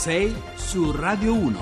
6 su Radio 1.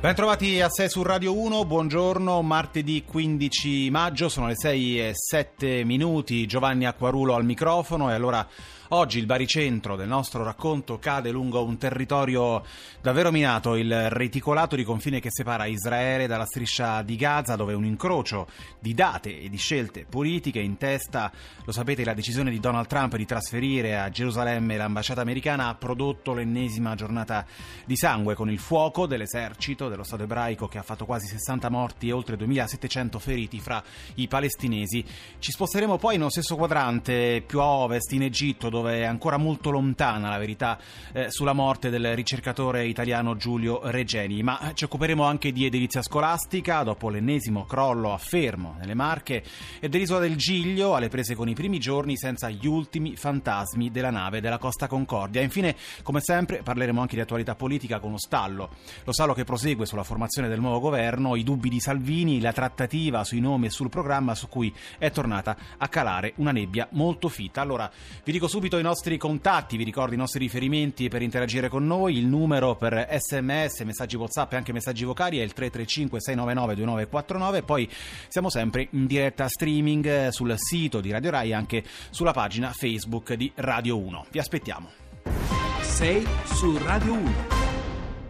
Bentrovati a 6 su Radio 1, buongiorno, martedì 15 maggio, sono le 6 e 7 minuti, Giovanni Acquarulo al microfono e allora Oggi il baricentro del nostro racconto cade lungo un territorio davvero minato, il reticolato di confine che separa Israele dalla striscia di Gaza, dove un incrocio di date e di scelte politiche in testa, lo sapete, la decisione di Donald Trump di trasferire a Gerusalemme l'ambasciata americana ha prodotto l'ennesima giornata di sangue con il fuoco dell'esercito dello Stato ebraico che ha fatto quasi 60 morti e oltre 2700 feriti fra i palestinesi. Ci sposteremo poi nello stesso quadrante più a ovest in Egitto dove dove è ancora molto lontana la verità eh, sulla morte del ricercatore italiano Giulio Regeni. Ma ci occuperemo anche di edilizia scolastica, dopo l'ennesimo crollo a Fermo, nelle Marche, e dell'isola del Giglio, alle prese con i primi giorni senza gli ultimi fantasmi della nave della Costa Concordia. Infine, come sempre, parleremo anche di attualità politica con lo stallo. Lo stallo che prosegue sulla formazione del nuovo governo, i dubbi di Salvini, la trattativa sui nomi e sul programma su cui è tornata a calare una nebbia molto fitta. Allora, vi dico subito subito i nostri contatti, vi ricordo i nostri riferimenti per interagire con noi, il numero per sms, messaggi whatsapp e anche messaggi vocali è il 335 699 2949 poi siamo sempre in diretta streaming eh, sul sito di Radio Rai e anche sulla pagina Facebook di Radio 1. Vi aspettiamo. 6 su Radio 1.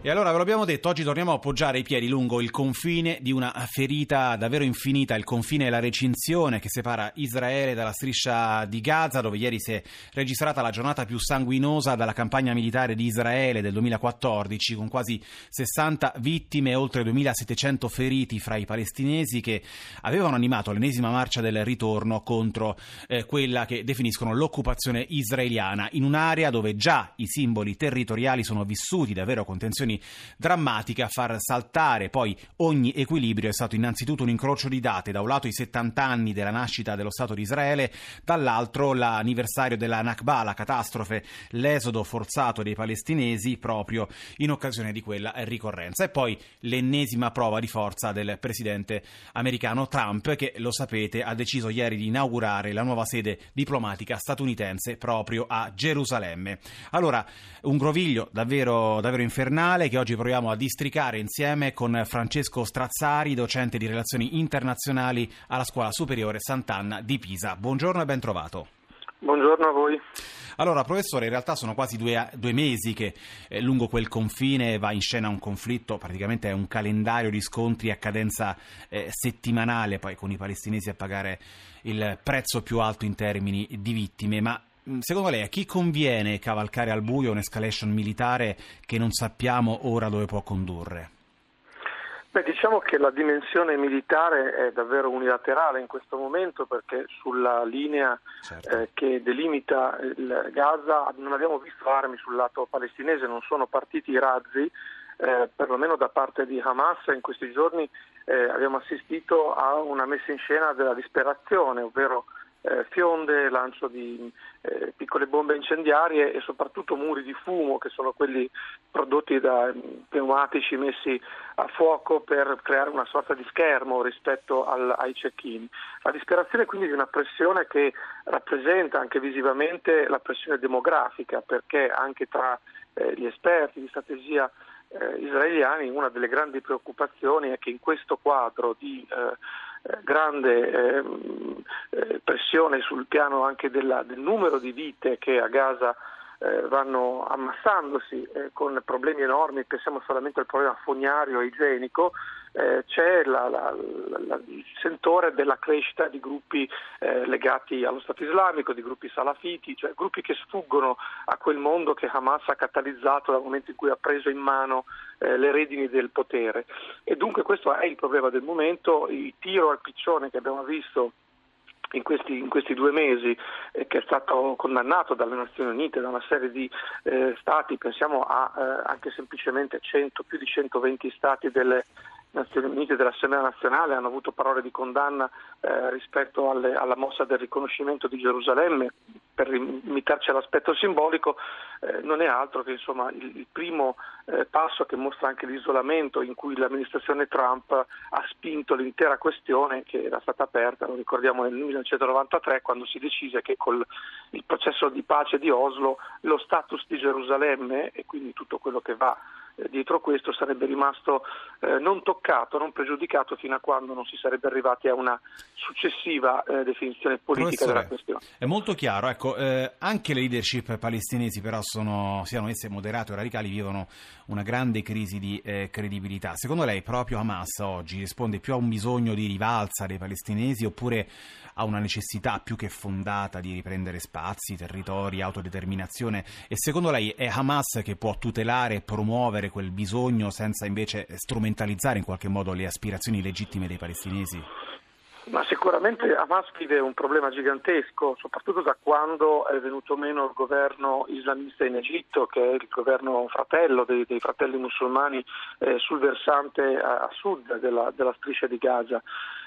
E allora ve l'abbiamo detto, oggi torniamo a appoggiare i piedi lungo il confine di una ferita davvero infinita, il confine e la recinzione che separa Israele dalla striscia di Gaza, dove ieri si è registrata la giornata più sanguinosa dalla campagna militare di Israele del 2014, con quasi 60 vittime e oltre 2700 feriti fra i palestinesi che avevano animato l'ennesima marcia del ritorno contro eh, quella che definiscono l'occupazione israeliana, in un'area dove già i simboli territoriali sono vissuti davvero con tensioni situazioni drammatiche a far saltare poi ogni equilibrio è stato innanzitutto un incrocio di date, da un lato i 70 anni della nascita dello Stato di Israele, dall'altro l'anniversario della Nakba, la catastrofe, l'esodo forzato dei palestinesi proprio in occasione di quella ricorrenza. E poi l'ennesima prova di forza del presidente americano Trump che, lo sapete, ha deciso ieri di inaugurare la nuova sede diplomatica statunitense proprio a Gerusalemme. Allora, un groviglio davvero, davvero infernale che oggi proviamo a districare insieme con Francesco Strazzari, docente di relazioni internazionali alla Scuola Superiore Sant'Anna di Pisa. Buongiorno e ben trovato. Buongiorno a voi. Allora, professore, in realtà sono quasi due, due mesi che eh, lungo quel confine va in scena un conflitto, praticamente è un calendario di scontri a cadenza eh, settimanale, poi con i palestinesi a pagare il prezzo più alto in termini di vittime, ma secondo lei a chi conviene cavalcare al buio un'escalation militare che non sappiamo ora dove può condurre? Beh, diciamo che la dimensione militare è davvero unilaterale in questo momento perché sulla linea certo. eh, che delimita il Gaza non abbiamo visto armi sul lato palestinese, non sono partiti i razzi, eh, perlomeno da parte di Hamas in questi giorni eh, abbiamo assistito a una messa in scena della disperazione, ovvero eh, fionde, lancio di eh, piccole bombe incendiarie e soprattutto muri di fumo che sono quelli prodotti da mm, pneumatici messi a fuoco per creare una sorta di schermo rispetto al, ai cecchini. La disperazione quindi di una pressione che rappresenta anche visivamente la pressione demografica perché anche tra eh, gli esperti di strategia eh, israeliani una delle grandi preoccupazioni è che in questo quadro di eh, grande ehm, eh, pressione sul piano anche della, del numero di vite che a Gaza eh, vanno ammassandosi eh, con problemi enormi, pensiamo solamente al problema fognario e igienico, eh, c'è la, la, la, il sentore della crescita di gruppi eh, legati allo Stato islamico, di gruppi salafiti, cioè gruppi che sfuggono a quel mondo che Hamas ha catalizzato dal momento in cui ha preso in mano eh, le redini del potere. E dunque questo è il problema del momento, il tiro al piccione che abbiamo visto in questi, in questi, due mesi, eh, che è stato condannato dalle Nazioni Unite, da una serie di eh, stati, pensiamo a eh, anche semplicemente 100, più di 120 stati delle Nazioni Unite dell'Assemblea nazionale hanno avuto parole di condanna eh, rispetto alle, alla mossa del riconoscimento di Gerusalemme per limitarci all'aspetto simbolico, eh, non è altro che insomma, il, il primo eh, passo che mostra anche l'isolamento in cui l'amministrazione Trump ha spinto l'intera questione che era stata aperta, lo ricordiamo nel 1993 quando si decise che col il processo di pace di Oslo lo status di Gerusalemme e quindi tutto quello che va dietro questo sarebbe rimasto eh, non toccato, non pregiudicato fino a quando non si sarebbe arrivati a una successiva eh, definizione politica della questione. È molto chiaro, ecco, eh, anche le leadership palestinesi però sono, siano esse moderate o radicali, vivono una grande crisi di eh, credibilità. Secondo lei proprio Hamas oggi risponde più a un bisogno di rivalsa dei palestinesi oppure a una necessità più che fondata di riprendere spazi, territori, autodeterminazione? E secondo lei è Hamas che può tutelare e promuovere quel bisogno senza invece strumentalizzare in qualche modo le aspirazioni legittime dei palestinesi? Ma sicuramente Hamas vive un problema gigantesco, soprattutto da quando è venuto meno il governo islamista in Egitto, che è il governo fratello dei, dei fratelli musulmani eh, sul versante a, a sud della, della, striscia di Gaza.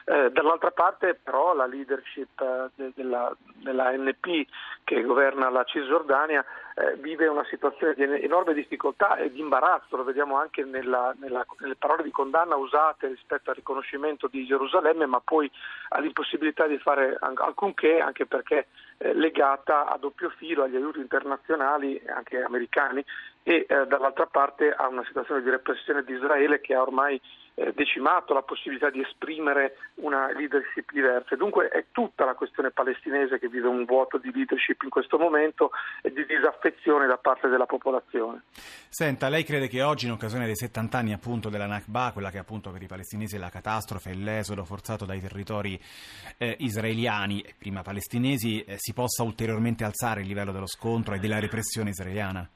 Eh, dall'altra parte però la leadership eh, de, della, della, NP che governa la Cisgiordania eh, vive una situazione di enorme difficoltà e di imbarazzo, lo vediamo anche nella, nella, nelle parole di condanna usate rispetto al riconoscimento di Gerusalemme, ma poi all'impossibilità di fare alcunché, anche perché eh, legata a doppio filo agli aiuti internazionali, anche americani, e eh, dall'altra parte a una situazione di repressione di Israele che ha ormai eh, decimato la possibilità di esprimere una leadership diversa. Dunque è tutta la questione palestinese che vive un vuoto di leadership in questo momento e di disaffezione da parte della popolazione. Senta, lei crede che oggi in occasione dei 70 anni appunto della Nakba, quella che appunto per i palestinesi è la catastrofe e l'esodo forzato dai territori eh, israeliani, prima palestinesi, eh, si possa ulteriormente alzare il livello dello scontro e della repressione israeliana?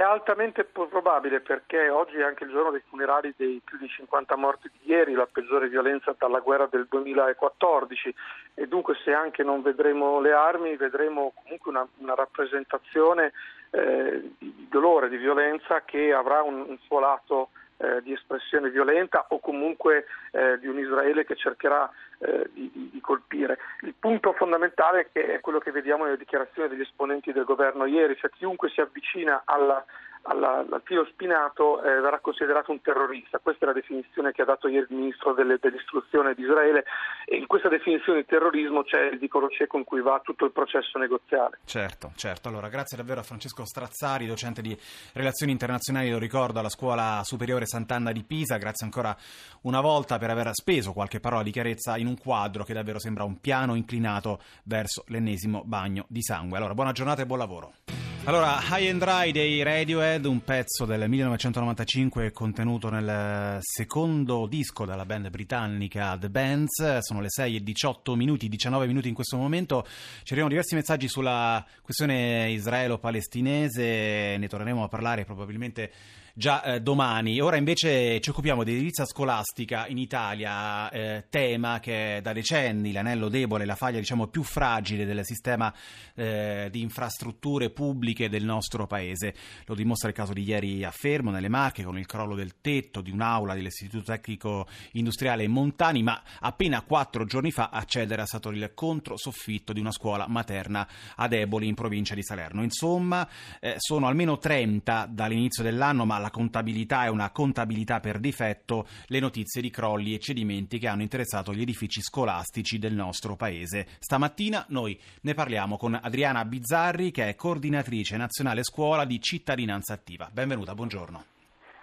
È altamente probabile perché oggi è anche il giorno dei funerali dei più di 50 morti di ieri, la peggiore violenza dalla guerra del 2014 e dunque se anche non vedremo le armi vedremo comunque una, una rappresentazione eh, di dolore, di violenza che avrà un, un suo lato eh, di espressione violenta o comunque eh, di un Israele che cercherà eh, di, di, colpire. Il punto fondamentale è quello che vediamo nelle dichiarazioni degli esponenti del governo ieri, cioè chiunque si avvicina alla alla, al filo spinato eh, verrà considerato un terrorista. Questa è la definizione che ha dato ieri il ministro delle, dell'istruzione di Israele e in questa definizione di terrorismo c'è il vicolo cieco in cui va tutto il processo negoziale. Certo, certo. Allora, grazie davvero a Francesco Strazzari, docente di relazioni internazionali, lo ricordo, alla Scuola Superiore Sant'Anna di Pisa. Grazie ancora una volta per aver speso qualche parola di chiarezza in un quadro che davvero sembra un piano inclinato verso l'ennesimo bagno di sangue. Allora, buona giornata e buon lavoro. Allora, High and Dry dei Radiohead, un pezzo del 1995 contenuto nel secondo disco della band britannica The Bands, sono le 6 e 18 minuti, 19 minuti in questo momento, ci arrivano diversi messaggi sulla questione israelo-palestinese, ne torneremo a parlare probabilmente già eh, domani. Ora invece ci occupiamo di edilizia scolastica in Italia, eh, tema che è da decenni l'anello debole, la faglia diciamo più fragile del sistema eh, di infrastrutture pubbliche del nostro paese. Lo dimostra il caso di ieri a Fermo, nelle Marche, con il crollo del tetto di un'aula dell'Istituto Tecnico Industriale Montani, ma appena quattro giorni fa a cedere è stato il controsoffitto di una scuola materna ad Eboli in provincia di Salerno. Insomma, eh, sono almeno 30 dall'inizio dell'anno, ma la contabilità è una contabilità per difetto, le notizie di crolli e cedimenti che hanno interessato gli edifici scolastici del nostro paese. Stamattina noi ne parliamo con Adriana Bizzarri, che è coordinatrice nazionale scuola di cittadinanza attiva. Benvenuta, buongiorno.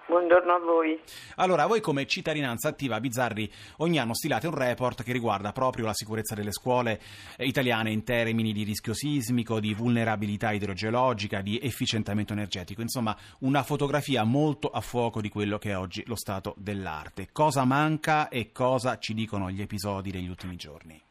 Buongiorno a voi. Allora, voi come cittadinanza attiva Bizzarri ogni anno stilate un report che riguarda proprio la sicurezza delle scuole italiane in termini di rischio sismico, di vulnerabilità idrogeologica, di efficientamento energetico, insomma una fotografia molto a fuoco di quello che è oggi lo stato dell'arte. Cosa manca e cosa ci dicono gli episodi degli ultimi giorni?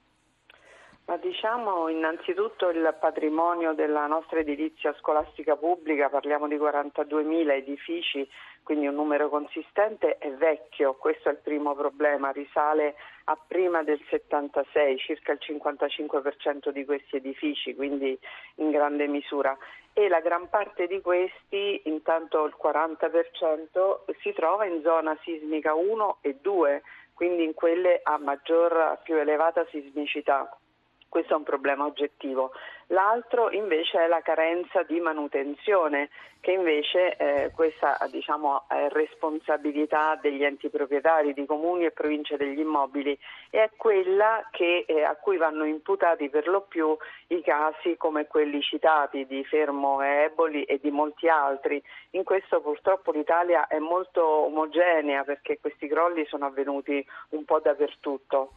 Ma diciamo innanzitutto il patrimonio della nostra edilizia scolastica pubblica, parliamo di 42.000 edifici, quindi un numero consistente, è vecchio, questo è il primo problema, risale a prima del 76, circa il 55% di questi edifici, quindi in grande misura. E la gran parte di questi, intanto il 40%, si trova in zona sismica 1 e 2, quindi in quelle a maggior, più elevata sismicità questo è un problema oggettivo. L'altro invece è la carenza di manutenzione che invece eh, questa diciamo, è responsabilità degli enti proprietari di comuni e province degli immobili e è quella che, eh, a cui vanno imputati per lo più i casi come quelli citati di Fermo e Eboli e di molti altri. In questo purtroppo l'Italia è molto omogenea perché questi crolli sono avvenuti un po' dappertutto.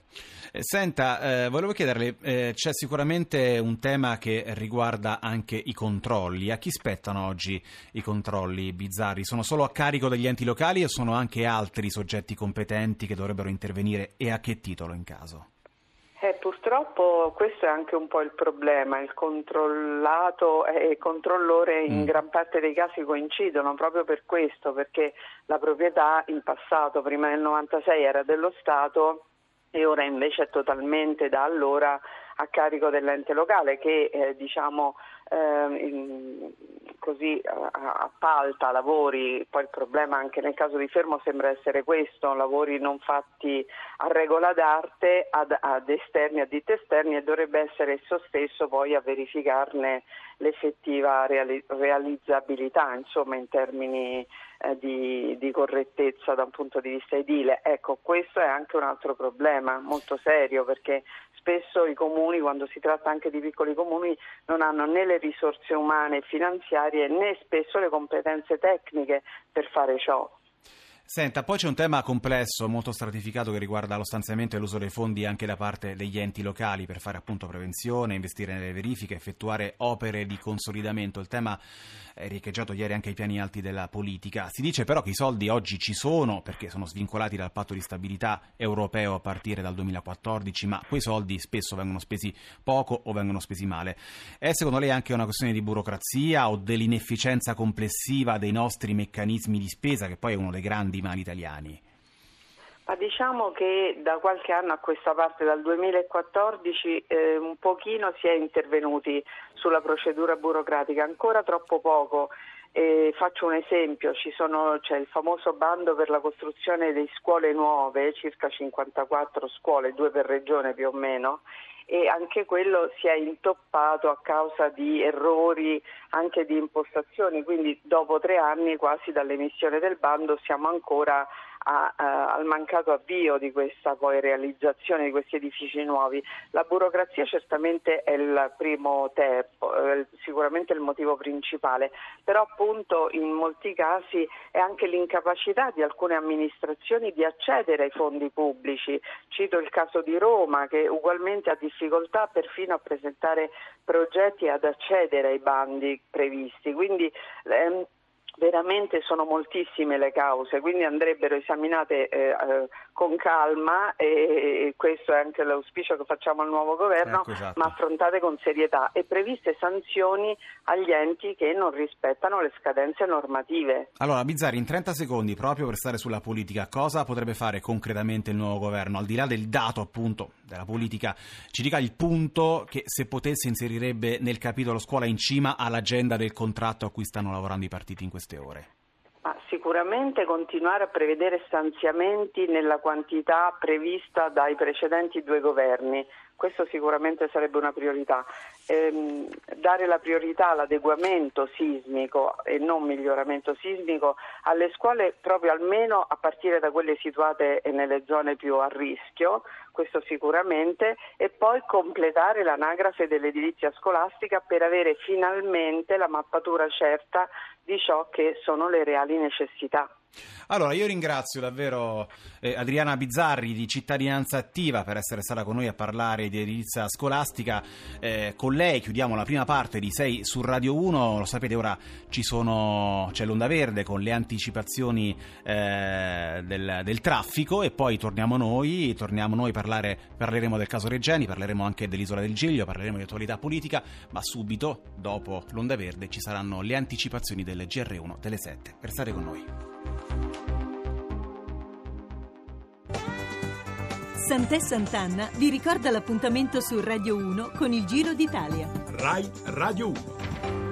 Eh, senta, eh, volevo chiederle, eh, c'è sicuramente un tema che riguarda anche i controlli. A chi spettano oggi i controlli bizzarri? Sono solo a carico degli enti locali o sono anche altri soggetti competenti che dovrebbero intervenire e a che titolo in caso? Eh, purtroppo questo è anche un po' il problema, il controllato e il controllore in mm. gran parte dei casi coincidono proprio per questo, perché la proprietà in passato, prima del 96, era dello Stato e ora invece è totalmente da allora a carico dell'ente locale che eh, diciamo, eh, così appalta lavori, poi il problema anche nel caso di Fermo sembra essere questo, lavori non fatti a regola d'arte ad, ad esterni, a ditte esterni e dovrebbe essere esso stesso poi a verificarne l'effettiva reali- realizzabilità insomma in termini eh, di, di, correttezza da un punto di vista edile. Ecco, questo è anche un altro problema molto serio perché spesso i comuni, quando si tratta anche di piccoli comuni, non hanno né le risorse umane e finanziarie né spesso le competenze tecniche per fare ciò. Senta, poi c'è un tema complesso, molto stratificato, che riguarda lo stanziamento e l'uso dei fondi anche da parte degli enti locali per fare appunto prevenzione, investire nelle verifiche, effettuare opere di consolidamento. Il tema è riecheggiato ieri anche ai piani alti della politica. Si dice però che i soldi oggi ci sono perché sono svincolati dal patto di stabilità europeo a partire dal 2014, ma quei soldi spesso vengono spesi poco o vengono spesi male. È secondo lei anche una questione di burocrazia o dell'inefficienza complessiva dei nostri meccanismi di spesa, che poi è uno dei grandi mali italiani? Ma diciamo che da qualche anno a questa parte, dal 2014, eh, un pochino si è intervenuti sulla procedura burocratica, ancora troppo poco. Eh, faccio un esempio, sono, c'è il famoso bando per la costruzione di scuole nuove, circa 54 scuole, due per regione più o meno, e anche quello si è intoppato a causa di errori anche di impostazioni, quindi dopo tre anni quasi dall'emissione del bando siamo ancora a, a, al mancato avvio di questa poi realizzazione di questi edifici nuovi. La burocrazia certamente è il primo tempo, eh, sicuramente il motivo principale, però appunto in molti casi è anche l'incapacità di alcune amministrazioni di accedere ai fondi pubblici. Cito il caso di Roma che ugualmente ha difficoltà perfino a presentare progetti e ad accedere ai bandi previsti. Quindi, ehm, veramente sono moltissime le cause, quindi andrebbero esaminate eh, eh, con calma e, questo è anche l'auspicio che facciamo al nuovo governo, ecco, esatto. ma affrontate con serietà e previste sanzioni agli enti che non rispettano le scadenze normative. Allora, Bizzarri, in 30 secondi, proprio per stare sulla politica, cosa potrebbe fare concretamente il nuovo governo? Al di là del dato appunto della politica, ci dica il punto che se potesse inserirebbe nel capitolo scuola in cima all'agenda del contratto a cui stanno lavorando i partiti in queste ore. Ma sicuramente continuare a prevedere stanziamenti nella quantità prevista dai precedenti due governi, questo sicuramente sarebbe una priorità. Ehm, dare la priorità all'adeguamento sismico e non miglioramento sismico alle scuole proprio almeno a partire da quelle situate nelle zone più a rischio, questo sicuramente, e poi completare l'anagrafe dell'edilizia scolastica per avere finalmente la mappatura certa di ciò che sono le reali necessità. Allora, io ringrazio davvero eh, Adriana Bizzarri di Cittadinanza Attiva per essere stata con noi a parlare di edilizia scolastica. Eh, con lei chiudiamo la prima parte di 6 su Radio 1. Lo sapete, ora sono, c'è l'onda verde con le anticipazioni eh, del, del, traffico e poi torniamo noi, torniamo noi parlare, parleremo del caso Reggiani, parleremo anche dell'isola del Giglio, parleremo di attualità politica, ma subito, dopo l'onda verde, ci saranno le anticipazioni del GR1 delle 7. Restate con noi. Sant'è Sant'Anna vi ricorda l'appuntamento su Radio 1 con il Giro d'Italia. Rai Radio 1.